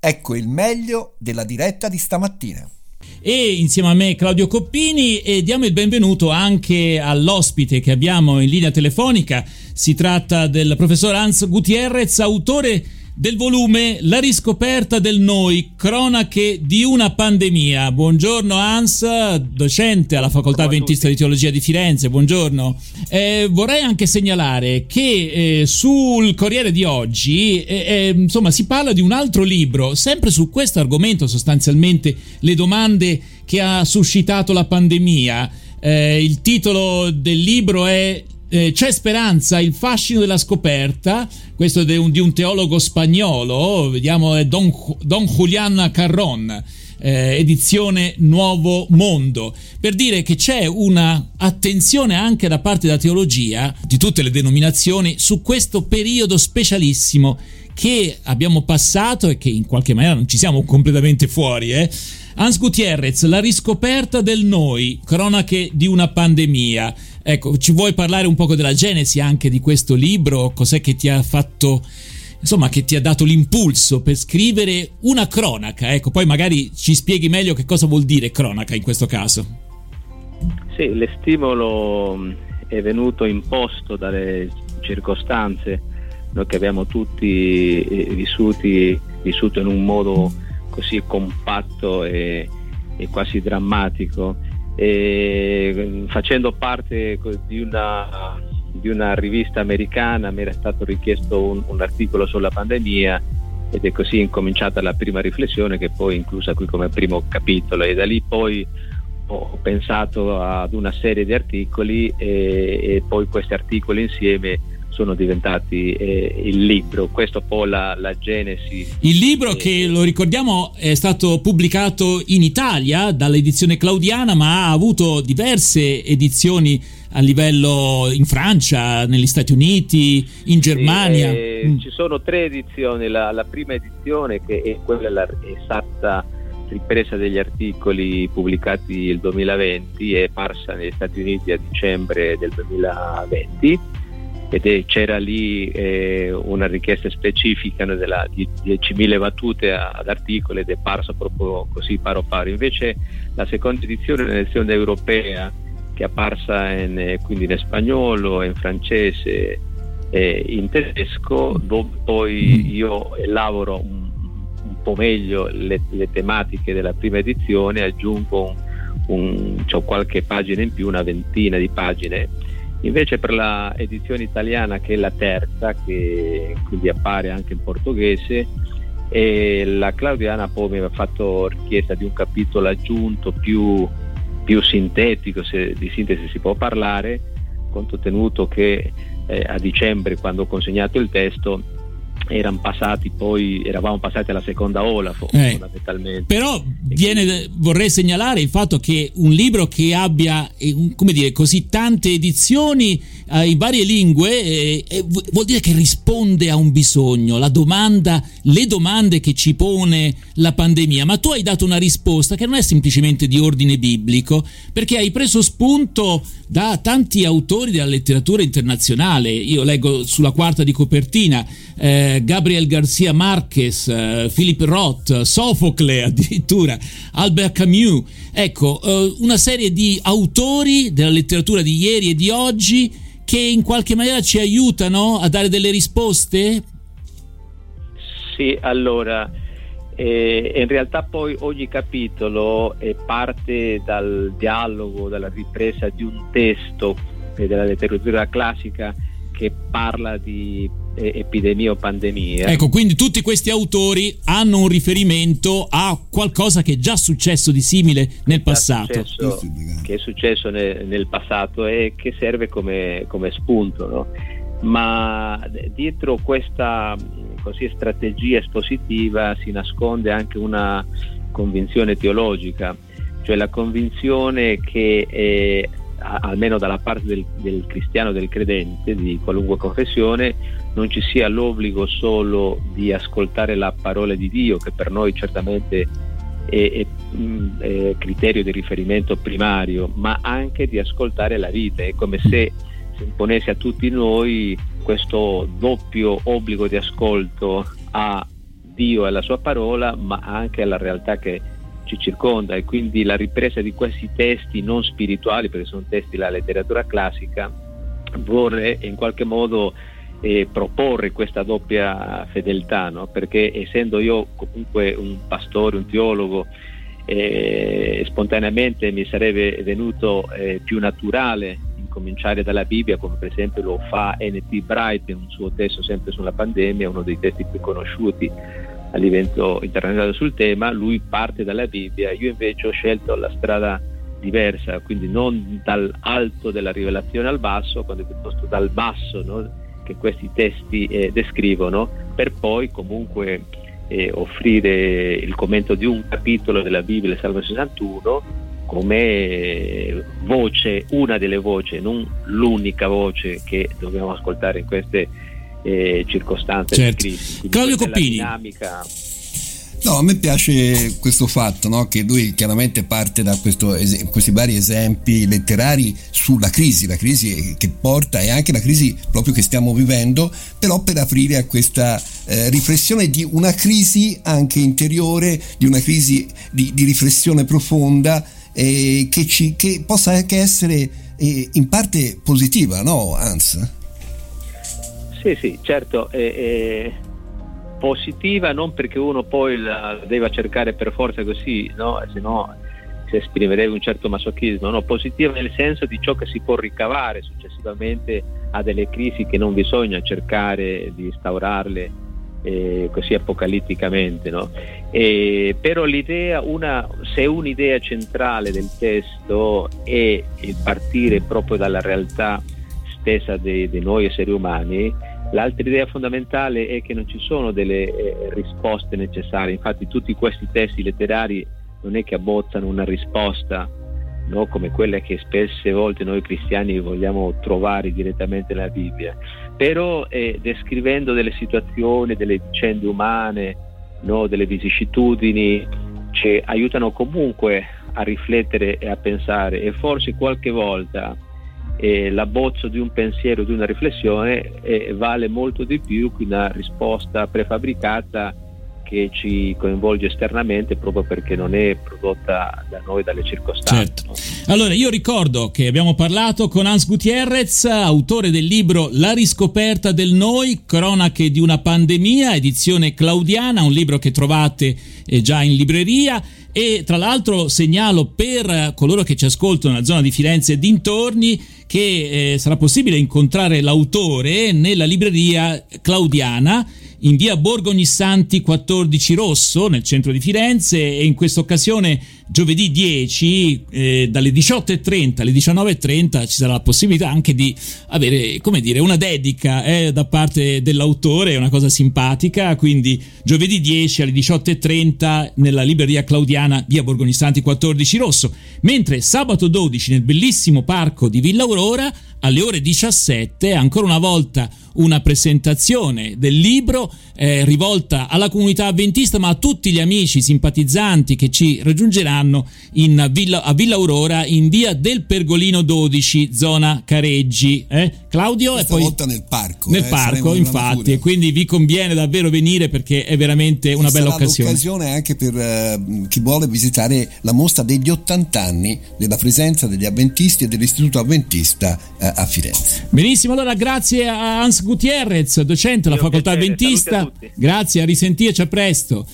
Ecco il meglio della diretta di stamattina e insieme a me Claudio Coppini e diamo il benvenuto anche all'ospite che abbiamo in linea telefonica. Si tratta del professor Hans Gutierrez, autore del volume La riscoperta del noi, cronache di una pandemia. Buongiorno Hans, docente alla Facoltà Adventista di Teologia di Firenze, buongiorno. Eh, vorrei anche segnalare che eh, sul Corriere di oggi eh, eh, insomma, si parla di un altro libro, sempre su questo argomento sostanzialmente, le domande che ha suscitato la pandemia. Eh, il titolo del libro è eh, c'è speranza, il fascino della scoperta, questo è di un, teologo spagnolo, vediamo è Don, Don Julián Carron. Eh, edizione Nuovo Mondo, per dire che c'è una attenzione anche da parte della teologia, di tutte le denominazioni, su questo periodo specialissimo che abbiamo passato e che in qualche maniera non ci siamo completamente fuori. Eh? Hans Gutierrez, la riscoperta del noi, cronache di una pandemia. Ecco, ci vuoi parlare un po' della genesi anche di questo libro? Cos'è che ti ha fatto, insomma, che ti ha dato l'impulso per scrivere una cronaca? Ecco, poi magari ci spieghi meglio che cosa vuol dire cronaca in questo caso. Sì, lo stimolo è venuto imposto dalle circostanze noi che abbiamo tutti eh, vissuti, vissuto in un modo così compatto e, e quasi drammatico e facendo parte di una, di una, rivista americana mi era stato richiesto un, un, articolo sulla pandemia ed è così incominciata la prima riflessione che poi inclusa qui come primo capitolo. E da lì poi ho pensato ad una serie di articoli e, e poi questi articoli insieme sono diventati eh, il libro. Questo poi la, la genesi. Il libro che lo ricordiamo è stato pubblicato in Italia dall'edizione Claudiana, ma ha avuto diverse edizioni a livello in Francia, negli Stati Uniti, in Germania. Sì, eh, mm. Ci sono tre edizioni, la, la, prima edizione che è quella esatta ripresa degli articoli pubblicati il 2020 è parsa negli Stati Uniti a dicembre del 2020 ed c'era lì eh, una richiesta specifica della, di 10.000 battute ad articoli ed è parsa proprio così paro paro. Invece la seconda edizione è un'edizione europea che è apparsa in, quindi in spagnolo, in francese e in tedesco, dove poi io elaboro un, un po' meglio le, le, tematiche della prima edizione, aggiungo un, un, qualche pagina in più, una ventina di pagine Invece per l'edizione italiana che è la terza, che quindi appare anche in portoghese, la Claudiana poi mi aveva fatto richiesta di un capitolo aggiunto più, più sintetico, se di sintesi si può parlare, conto tenuto che eh, a dicembre quando ho consegnato il testo passati poi eravamo passati alla seconda ola eh, fondamentalmente. Però viene, vorrei segnalare il fatto che un libro che abbia eh, come dire così tante edizioni eh, in varie lingue eh, eh vuol dire che risponde a un bisogno la domanda le domande che ci pone la pandemia. Ma tu hai dato una risposta che non è semplicemente di ordine biblico perché hai preso spunto da tanti autori della letteratura internazionale. Io leggo sulla quarta di copertina eh, Gabriel Garcia Marquez, eh, Philip Roth, Sofocle addirittura, Albert Camus. Ecco, eh, una serie di autori della letteratura di ieri e di oggi che in qualche maniera ci aiutano a dare delle risposte? Sì, allora, eh, in realtà poi ogni capitolo parte dal dialogo, dalla ripresa di un testo eh, della letteratura classica che parla di epidemia o pandemia. Ecco, quindi tutti questi autori hanno un riferimento a qualcosa che è già successo di simile nel passato. Successo, che è successo nel, nel, passato e che serve come, come spunto. No? Ma dietro questa così, strategia espositiva si nasconde anche una convinzione teologica, cioè la convinzione che eh, almeno dalla parte del, del, cristiano, del credente, di qualunque confessione, non ci sia l'obbligo solo di ascoltare la parola di Dio, che per noi certamente è, è, mm, è criterio di riferimento primario, ma anche di ascoltare la vita. È come se si imponesse a tutti noi questo doppio obbligo di ascolto a Dio e alla sua parola, ma anche alla realtà che ci circonda e quindi la ripresa di questi testi non spirituali, perché sono testi della letteratura classica, vorrei in qualche modo eh, proporre questa doppia fedeltà, no? perché essendo io comunque un pastore, un teologo, eh, spontaneamente mi sarebbe venuto eh, più naturale cominciare dalla Bibbia, come per esempio lo fa N.T. Bright in un suo testo sempre sulla pandemia, uno dei testi più conosciuti a livello internazionale sul tema, lui parte dalla Bibbia, io invece ho scelto la strada diversa, quindi non dall'alto della rivelazione al basso, quando piuttosto dal basso no, che questi testi eh, descrivono, per poi comunque eh, offrire il commento di un capitolo della Bibbia, il Salmo 61, come voce, una delle voci, non l'unica voce che dobbiamo ascoltare in queste eh, circostanze certo. di crisi. Claudio Coppini. Dinamica... No, a me piace questo fatto, no? che lui chiaramente parte da questo, questi vari esempi letterari sulla crisi, la crisi che porta e anche la crisi proprio che stiamo vivendo, però per aprire a questa eh, riflessione di una crisi anche interiore, di una crisi di, di riflessione profonda eh, che, ci, che, possa anche essere eh, in parte positiva, no Hans? Sì, sì, certo, è, positiva non perché uno poi la deve cercare per forza così, no? se no si esprimerebbe un certo masochismo, no? positiva nel senso di ciò che si può ricavare successivamente a delle crisi che non bisogna cercare di instaurarle eh, così apocalitticamente. No? E, però l'idea, una, se un'idea centrale del testo è il partire proprio dalla realtà stessa di noi esseri umani, l'altra idea fondamentale è che non ci sono delle eh, risposte necessarie, infatti tutti questi testi letterari non è che abbozzano una risposta no? come quella che spesse volte noi cristiani vogliamo trovare direttamente nella Bibbia, però eh, descrivendo delle situazioni, delle vicende umane, no? delle vicissitudini, ci aiutano comunque a riflettere e a pensare e forse qualche volta eh, l'abbozzo di un pensiero, di una riflessione eh, vale molto di più che una risposta prefabbricata che ci coinvolge esternamente proprio perché non è prodotta da noi, dalle circostanze. Certo. Allora, io ricordo che abbiamo parlato con Hans Gutierrez, autore del libro La riscoperta del noi, cronache di una pandemia, edizione claudiana, un libro che trovate eh, già in libreria. E tra l'altro segnalo per coloro che ci ascoltano nella zona di Firenze e dintorni che eh, sarà possibile incontrare l'autore nella libreria claudiana in via Borgo Ognissanti 14 Rosso nel centro di Firenze e in questa occasione giovedì 10 eh, dalle 18.30 alle 19.30 ci sarà la possibilità anche di avere come dire una dedica eh, da parte dell'autore, è una cosa simpatica, quindi giovedì 10 alle 18.30 nella libreria claudiana via Borgo Ognissanti 14 Rosso, mentre sabato 12 nel bellissimo parco di Villa Aurora alle ore 17 ancora una volta una presentazione del libro eh, rivolta alla comunità avventista ma a tutti gli amici simpatizzanti che ci raggiungeranno Villa, a Villa Aurora in via del Pergolino 12 zona Careggi. Eh? Claudio? Questa e poi volta nel parco nel eh, parco infatti. e quindi vi conviene davvero venire perché è veramente una bella occasione. l'occasione anche per uh, chi vuole visitare la mostra degli 80 anni della presenza degli avventisti e dell'istituto avventista uh, a Firenze. Benissimo allora grazie a Hans Gutierrez docente alla facoltà piacere, avventista grazie a risentirci a presto